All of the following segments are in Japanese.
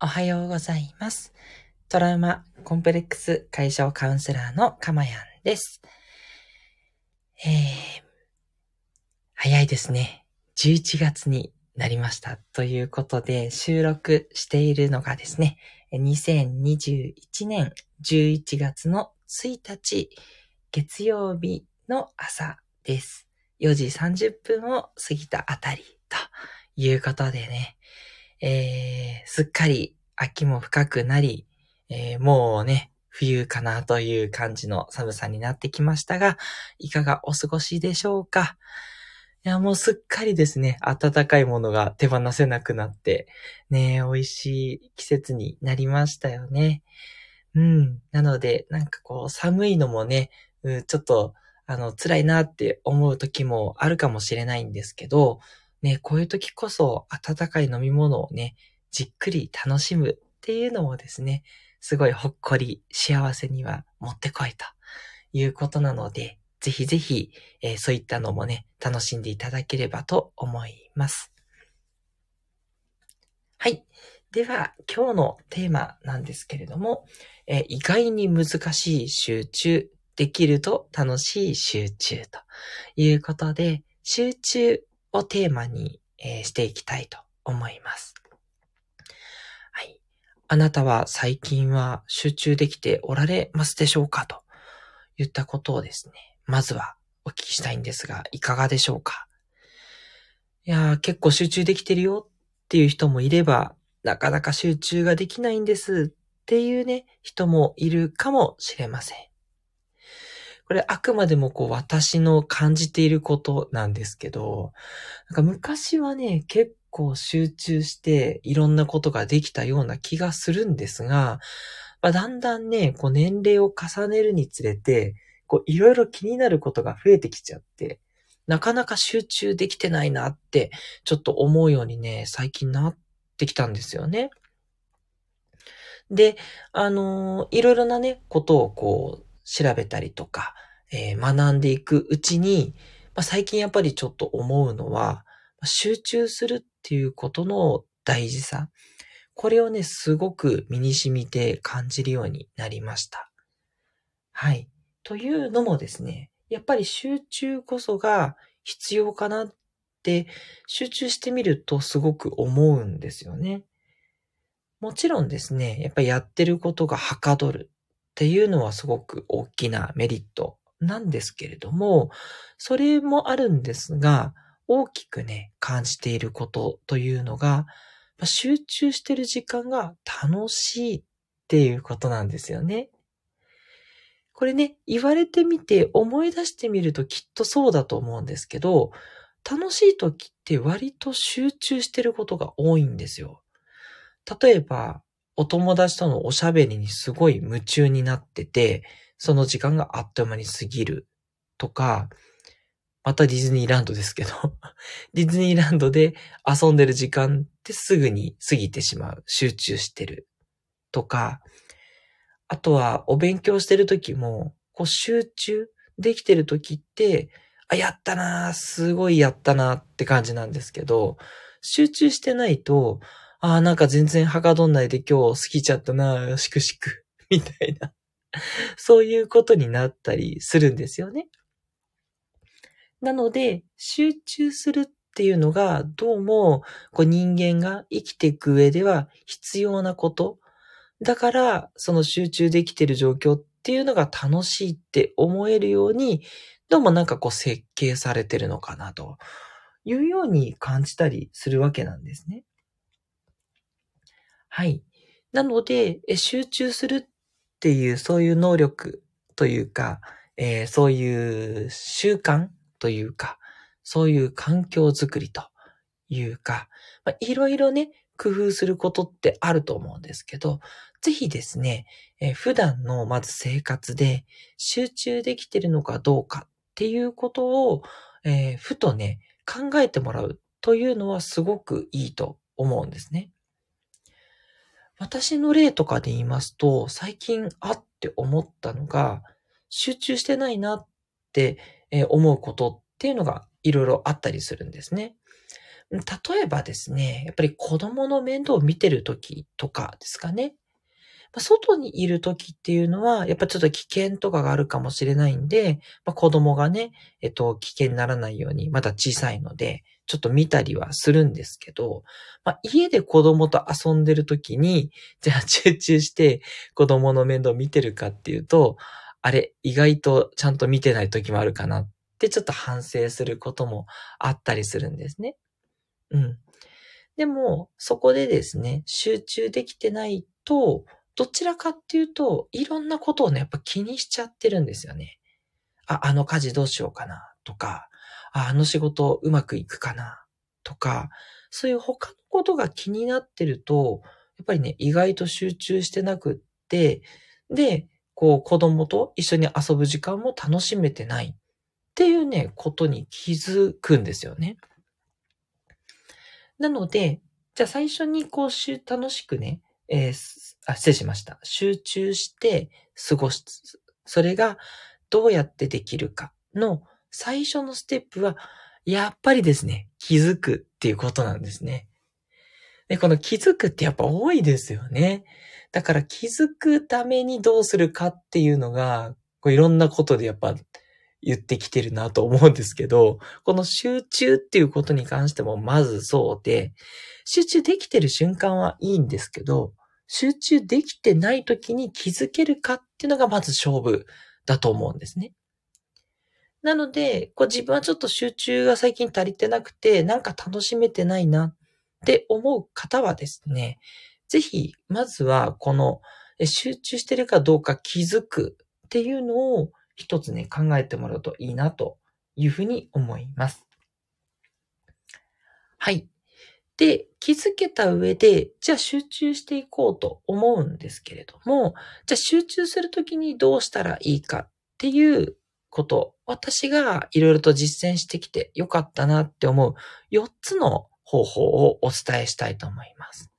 おはようございます。トラウマコンプレックス解消カウンセラーのかまやんです。えー、早いですね。11月になりました。ということで、収録しているのがですね、2021年11月の1日、月曜日の朝です。4時30分を過ぎたあたりということでね、えー、すっかり秋も深くなり、えー、もうね、冬かなという感じの寒さになってきましたが、いかがお過ごしでしょうか？いや、もうすっかりですね、暖かいものが手放せなくなって、ね、美味しい季節になりましたよね。うん。なので、なんかこう、寒いのもね、うんちょっと、あの、辛いなって思う時もあるかもしれないんですけど、ね、こういう時こそ温かい飲み物をね、じっくり楽しむっていうのもですね、すごいほっこり幸せにはもってこいということなので、ぜひぜひ、えーそういったのもね、楽しんでいただければと思います。はい。では、今日のテーマなんですけれども、えー意外に難しい集中、できると楽しい集中ということで、集中をテーマに、えーしていきたいと思います。はい。あなたは最近は集中できておられますでしょうかと言ったことをですね、まずはお聞きしたいんですが、いかがでしょうか？いやー、結構集中できてるよっていう人もいれば、なかなか集中ができないんですっていうね、人もいるかもしれません。これあくまでもこう私の感じていることなんですけど、なんか昔はね、結構集中していろんなことができたような気がするんですが、まあ、だんだんね、こう年齢を重ねるにつれて、こういろいろ気になることが増えてきちゃって、なかなか集中できてないなって、ちょっと思うようにね、最近なってきたんですよね。で、あのーいろいろなね、ことをこう、調べたりとか、えー学んでいくうちに、まあ、最近やっぱりちょっと思うのは、集中するっていうことの大事さ。これをね、すごく身に染みて感じるようになりました。はい。というのもですね、やっぱり集中こそが必要かなって、集中してみるとすごく思うんですよね。もちろんですね、やっぱりやってることがはかどるっていうのはすごく大きなメリットなんですけれども、それもあるんですが、大きくね、感じていることというのが、集中してる時間が楽しいっていうことなんですよね。これね、言われてみて思い出してみるときっとそうだと思うんですけど、楽しい時って割と集中してることが多いんですよ。例えば、お友達とのおしゃべりにすごい夢中になってて、その時間があっという間に過ぎるとか、またディズニーランドですけど、ディズニーランドで遊んでる時間ってすぐに過ぎてしまう。集中してる。とか、あとはお勉強してる時も、こう集中できてる時って、あ、やったなーすごいやったなーって感じなんですけど、集中してないと、あーなんか全然はかどんないで今日過ぎちゃったなしくしく、みたいな。そういうことになったりするんですよね。なので、集中するっていうのが、どうも、こう人間が生きていく上では必要なこと。だから、その集中できてる状況っていうのが楽しいって思えるように、どうもなんかこう設計されてるのかなというように感じたりするわけなんですね。はい。なので、集中するっていう、そういう能力というか、えーそういう習慣というか、そういう環境づくりというか、まあ、いろいろね、工夫することってあると思うんですけど、ぜひですね、えー普段のまず生活で集中できてるのかどうかっていうことを、えーふとね、考えてもらうというのはすごくいいと思うんですね。私の例とかで言いますと、最近あって思ったのが、集中してないなって思うことっていうのがいろいろあったりするんですね。例えばですね、やっぱり子供の面倒を見てる時とかですかね。外にいる時っていうのは、やっぱちょっと危険とかがあるかもしれないんで、まあ、子供がね、えっと、危険にならないように、まだ小さいので、ちょっと見たりはするんですけど、まあ、家で子供と遊んでる時に、じゃあ集中して子供の面倒見てるかっていうと、あれ、意外とちゃんと見てない時もあるかなってちょっと反省することもあったりするんですね。うん。でも、そこでですね、集中できてないと、どちらかっていうと、いろんなことをね、やっぱ気にしちゃってるんですよね。あ、あの家事どうしようかな、とか、あ、あの仕事うまくいくかな、とか、そういう他のことが気になってると、やっぱりね、意外と集中してなくって、で、こう子供と一緒に遊ぶ時間も楽しめてないっていうね、ことに気づくんですよね。なので、じゃあ最初にこう楽しくね、えー、あ、失礼しました。集中して過ごしつつ、それがどうやってできるかの最初のステップは、やっぱりですね、気づくっていうことなんですね。で、この気づくってやっぱ多いですよね。だから気づくためにどうするかっていうのが、こういろんなことでやっぱ言ってきてるなと思うんですけど、この集中っていうことに関してもまずそうで、集中できてる瞬間はいいんですけど、集中できてない時に気づけるかっていうのがまず勝負だと思うんですね。なので、こう自分はちょっと集中が最近足りてなくて、なんか楽しめてないなって思う方はですね、ぜひ、まずはこの集中してるかどうか気づくっていうのを一つね、考えてもらうといいなというふうに思います。はい。で、気づけた上で、じゃあ集中していこうと思うんですけれども、じゃあ集中するときにどうしたらいいかっていうこと、私がいろいろと実践してきてよかったなって思う4つの方法をお伝えしたいと思います。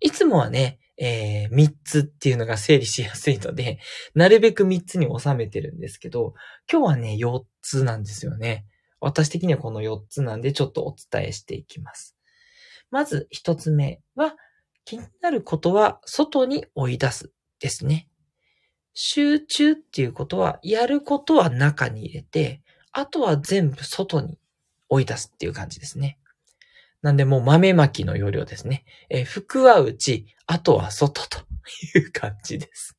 いつもはね、えー、3つっていうのが整理しやすいので、なるべく3つに収めてるんですけど、今日はね、4つなんですよね。私的にはこの4つなんでちょっとお伝えしていきます。まず1つ目は、気になることは外に追い出すですね。集中っていうことは、やることは中に入れて、あとは全部外に追い出すっていう感じですね。なんでもう豆まきの要領ですね。え、服は内、あとは外という感じです。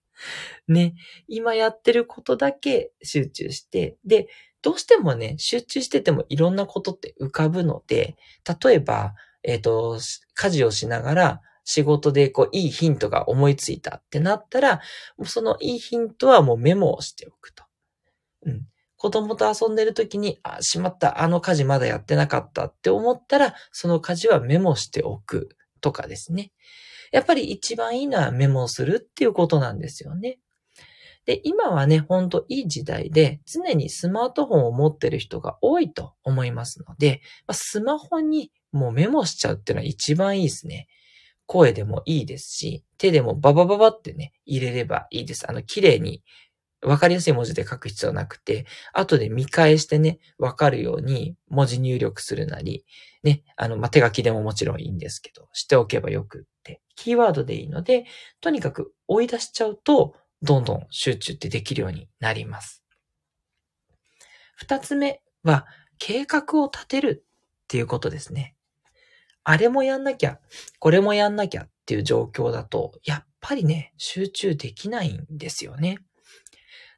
ね。今やってることだけ集中して、で、どうしてもね、集中しててもいろんなことって浮かぶので、例えば、えっ、ー、と、家事をしながら仕事でこういいヒントが思いついたってなったら、そのいいヒントはもうメモをしておくと。うん。子供と遊んでる時に、あ、しまった、あの家事まだやってなかったって思ったら、その家事はメモしておくとかですね。やっぱり一番いいのはメモするっていうことなんですよね。で、今はね、ほんといい時代で、常にスマートフォンを持ってる人が多いと思いますので、スマホにもうメモしちゃうっていうのは一番いいですね。声でもいいですし、手でもババババってね、入れればいいです。あの、綺麗にわかりやすい文字で書く必要なくて、後で見返してね、わかるように文字入力するなり、ね、あの、まあ、手書きでももちろんいいんですけど、しておけばよくって、キーワードでいいので、とにかく追い出しちゃうと、どんどん集中ってできるようになります。二つ目は、計画を立てるっていうことですね。あれもやんなきゃ、これもやんなきゃっていう状況だと、やっぱりね、集中できないんですよね。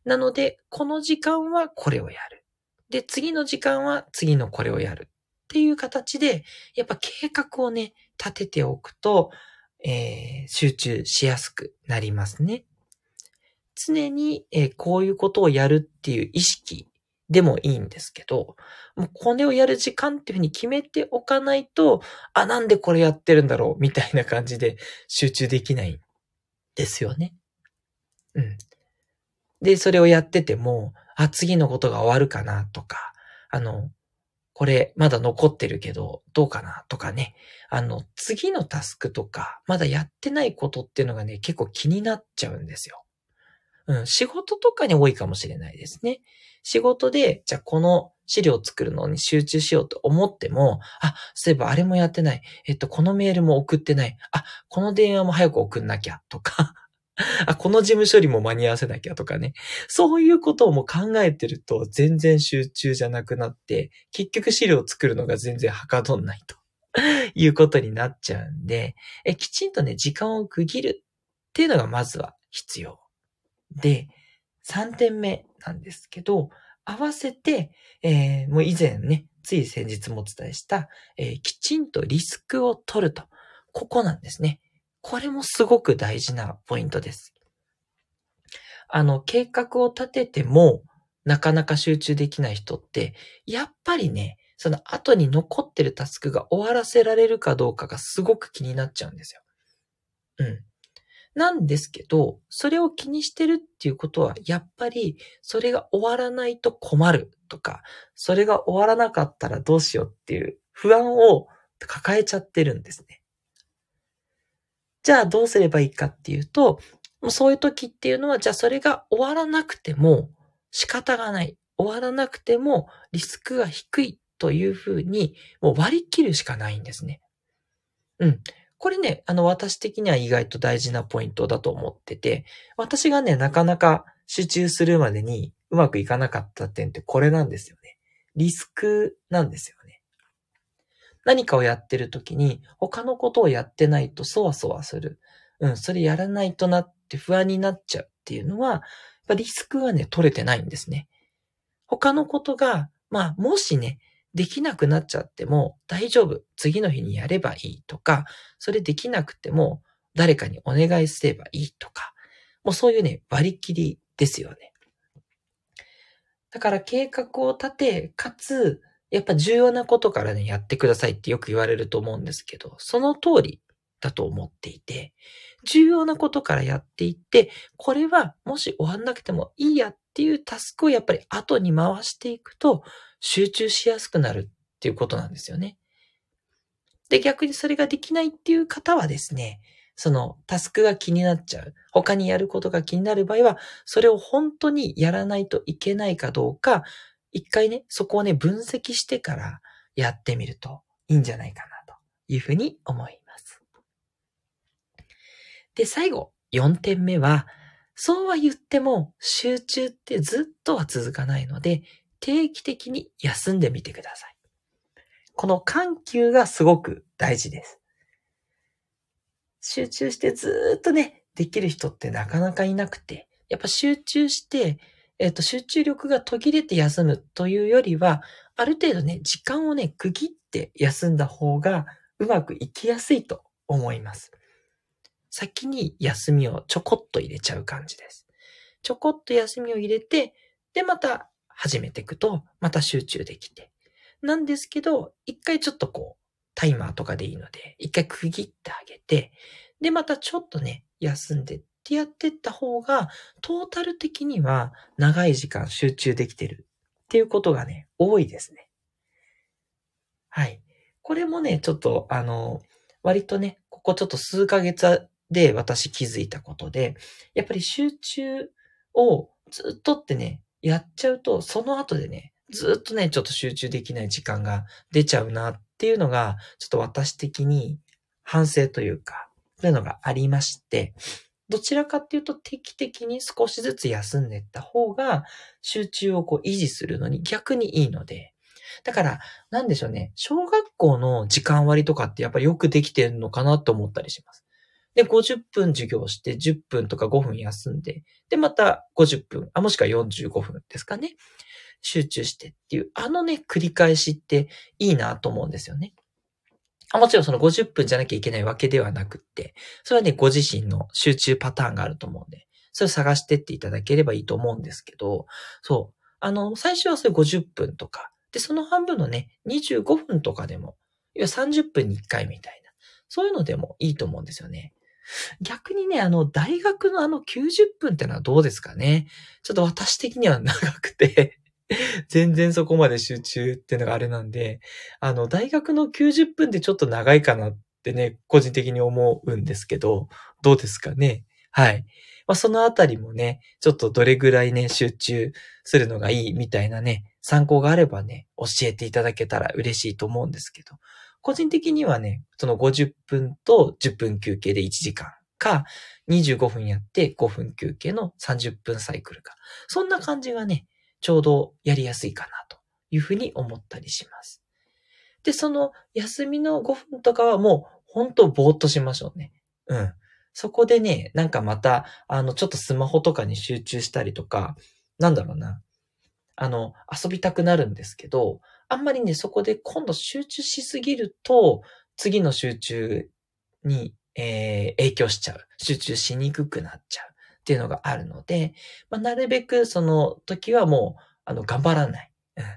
なので、この時間はこれをやる。で、次の時間は次のこれをやる。っていう形で、やっぱ計画をね、立てておくと、えー、集中しやすくなりますね。常に、えー、こういうことをやるっていう意識でもいいんですけど、もうこれをやる時間っていうふうに決めておかないと、あ、なんでこれやってるんだろうみたいな感じで集中できないんですよね。うん。で、それをやってても、あ、次のことが終わるかなとか、あの、これまだ残ってるけど、どうかなとかね。あの、次のタスクとか、まだやってないことっていうのがね、結構気になっちゃうんですよ。うん、仕事とかに多いかもしれないですね。仕事で、じゃあこの資料を作るのに集中しようと思っても、あ、そういえばあれもやってない。えっと、このメールも送ってない。あ、この電話も早く送んなきゃとかあ、この事務処理も間に合わせなきゃとかね。そういうことをもう考えてると全然集中じゃなくなって、結局資料を作るのが全然はかどんないということになっちゃうんで、えきちんとね、時間を区切るっていうのがまずは必要。で、3点目なんですけど、合わせて、えー、もう以前ね、つい先日もお伝えした、えー、きちんとリスクを取ると。ここなんですね。これもすごく大事なポイントです。あの、計画を立てても、なかなか集中できない人って、やっぱりね、その後に残ってるタスクが終わらせられるかどうかがすごく気になっちゃうんですよ。うん。なんですけど、それを気にしてるっていうことは、やっぱり、それが終わらないと困るとか、それが終わらなかったらどうしようっていう不安を抱えちゃってるんですね。じゃあどうすればいいかっていうと、もうそういう時っていうのは、じゃあそれが終わらなくても仕方がない。終わらなくてもリスクが低いというふうに、もう割り切るしかないんですね。うん。これね、あの、私的には意外と大事なポイントだと思ってて、私がね、なかなか集中するまでにうまくいかなかった点ってこれなんですよね。リスクなんですよね。何かをやってる時に、他のことをやってないとそわそわする。うん、それやらないとなって不安になっちゃうっていうのは、やっぱリスクがね、取れてないんですね。他のことが、まあ、もしね、できなくなっちゃっても大丈夫。次の日にやればいいとか、それできなくても誰かにお願いすればいいとか、もうそういうね、割り切りですよね。だから計画を立て、かつ、やっぱ重要なことからね、やってくださいってよく言われると思うんですけど、その通りだと思っていて、重要なことからやっていって、これはもし終わんなくてもいいやっていうタスクをやっぱり後に回していくと、集中しやすくなるっていうことなんですよね。で、逆にそれができないっていう方はですね、そのタスクが気になっちゃう。他にやることが気になる場合は、それを本当にやらないといけないかどうか、一回ね、そこをね、分析してからやってみるといいんじゃないかなというふうに思います。で、最後、4点目は、そうは言っても集中ってずっとは続かないので、定期的に休んでみてください。この緩急がすごく大事です。集中してずっとね、できる人ってなかなかいなくて、やっぱ集中して、えっ、ー、と、集中力が途切れて休むというよりは、ある程度ね、時間をね、区切って休んだ方がうまくいきやすいと思います。先に休みをちょこっと入れちゃう感じです。ちょこっと休みを入れて、で、また始めていくと、また集中できて。なんですけど、一回ちょっとこう、タイマーとかでいいので、一回区切ってあげて、で、またちょっとね、休んでってやってった方が、トータル的には長い時間集中できてるっていうことがね、多いですね。はい。これもね、ちょっと、あの、割とね、ここちょっと数ヶ月で私気づいたことで、やっぱり集中をずっとってね、やっちゃうと、その後でね、ずっとね、ちょっと集中できない時間が出ちゃうなっていうのが、ちょっと私的に反省というか、そういうのがありまして、どちらかっていうと定期的に少しずつ休んでいった方が集中をこう維持するのに逆にいいので、だから、なんでしょうね。小学校の時間割とかってやっぱりよくできてるのかなと思ったりします。で、50分授業して10分とか5分休んで、で、また50分、あ、もしくは45分ですかね。集中してっていう、あのね、繰り返しっていいなと思うんですよね。あもちろんその50分じゃなきゃいけないわけではなくって、それはね、ご自身の集中パターンがあると思うんで、それを探してっていただければいいと思うんですけど、そう。あの、最初はそれ50分とか、で、その半分のね、25分とかでも、要は30分に1回みたいな、そういうのでもいいと思うんですよね。逆にね、あの、大学のあの90分ってのはどうですかね。ちょっと私的には長くて 全然そこまで集中っていうのがあれなんで、あの、大学の90分でちょっと長いかなってね、個人的に思うんですけど、どうですかね。はい。まあ、そのあたりもね、ちょっとどれぐらいね、集中するのがいいみたいなね、参考があればね、教えていただけたら嬉しいと思うんですけど、個人的にはね、その50分と10分休憩で1時間か、25分やって5分休憩の30分サイクルか。そんな感じがね、ちょうどやりやすいかなというふうに思ったりします。で、その休みの5分とかはもう本当ぼーっとしましょうね。うん。そこでね、なんかまた、あの、ちょっとスマホとかに集中したりとか、なんだろうな。あの、遊びたくなるんですけど、あんまりね、そこで今度集中しすぎると、次の集中に、えー、影響しちゃう。集中しにくくなっちゃうっていうのがあるので、まあ、なるべくその時はもう、あの、頑張らない。うん、っ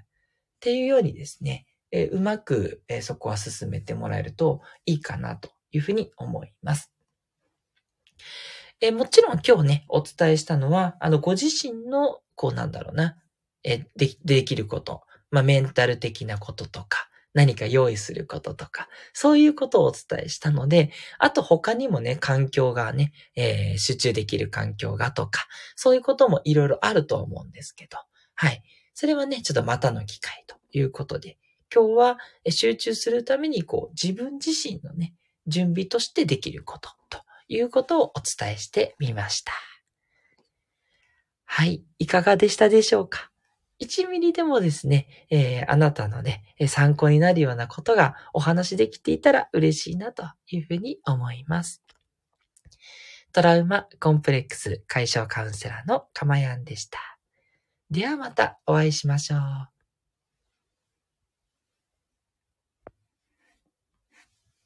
ていうようにですね、えー、うまく、えー、そこは進めてもらえるといいかなというふうに思います。えもちろん今日ね、お伝えしたのは、あの、ご自身の、こうなんだろうな、えで、できること、まあ、メンタル的なこととか、何か用意することとか、そういうことをお伝えしたので、あと他にもね、環境がね、えー、集中できる環境がとか、そういうこともいろいろあると思うんですけど、はい。それはね、ちょっとまたの機会ということで、今日は集中するために、こう、自分自身のね、準備としてできることということをお伝えしてみました。はい。いかがでしたでしょうか？1ミリでもですね、えー、あなたのね、参考になるようなことがお話できていたら嬉しいなというふうに思います。トラウマコンプレックス解消カウンセラーのかまやんでした。ではまたお会いしましょう。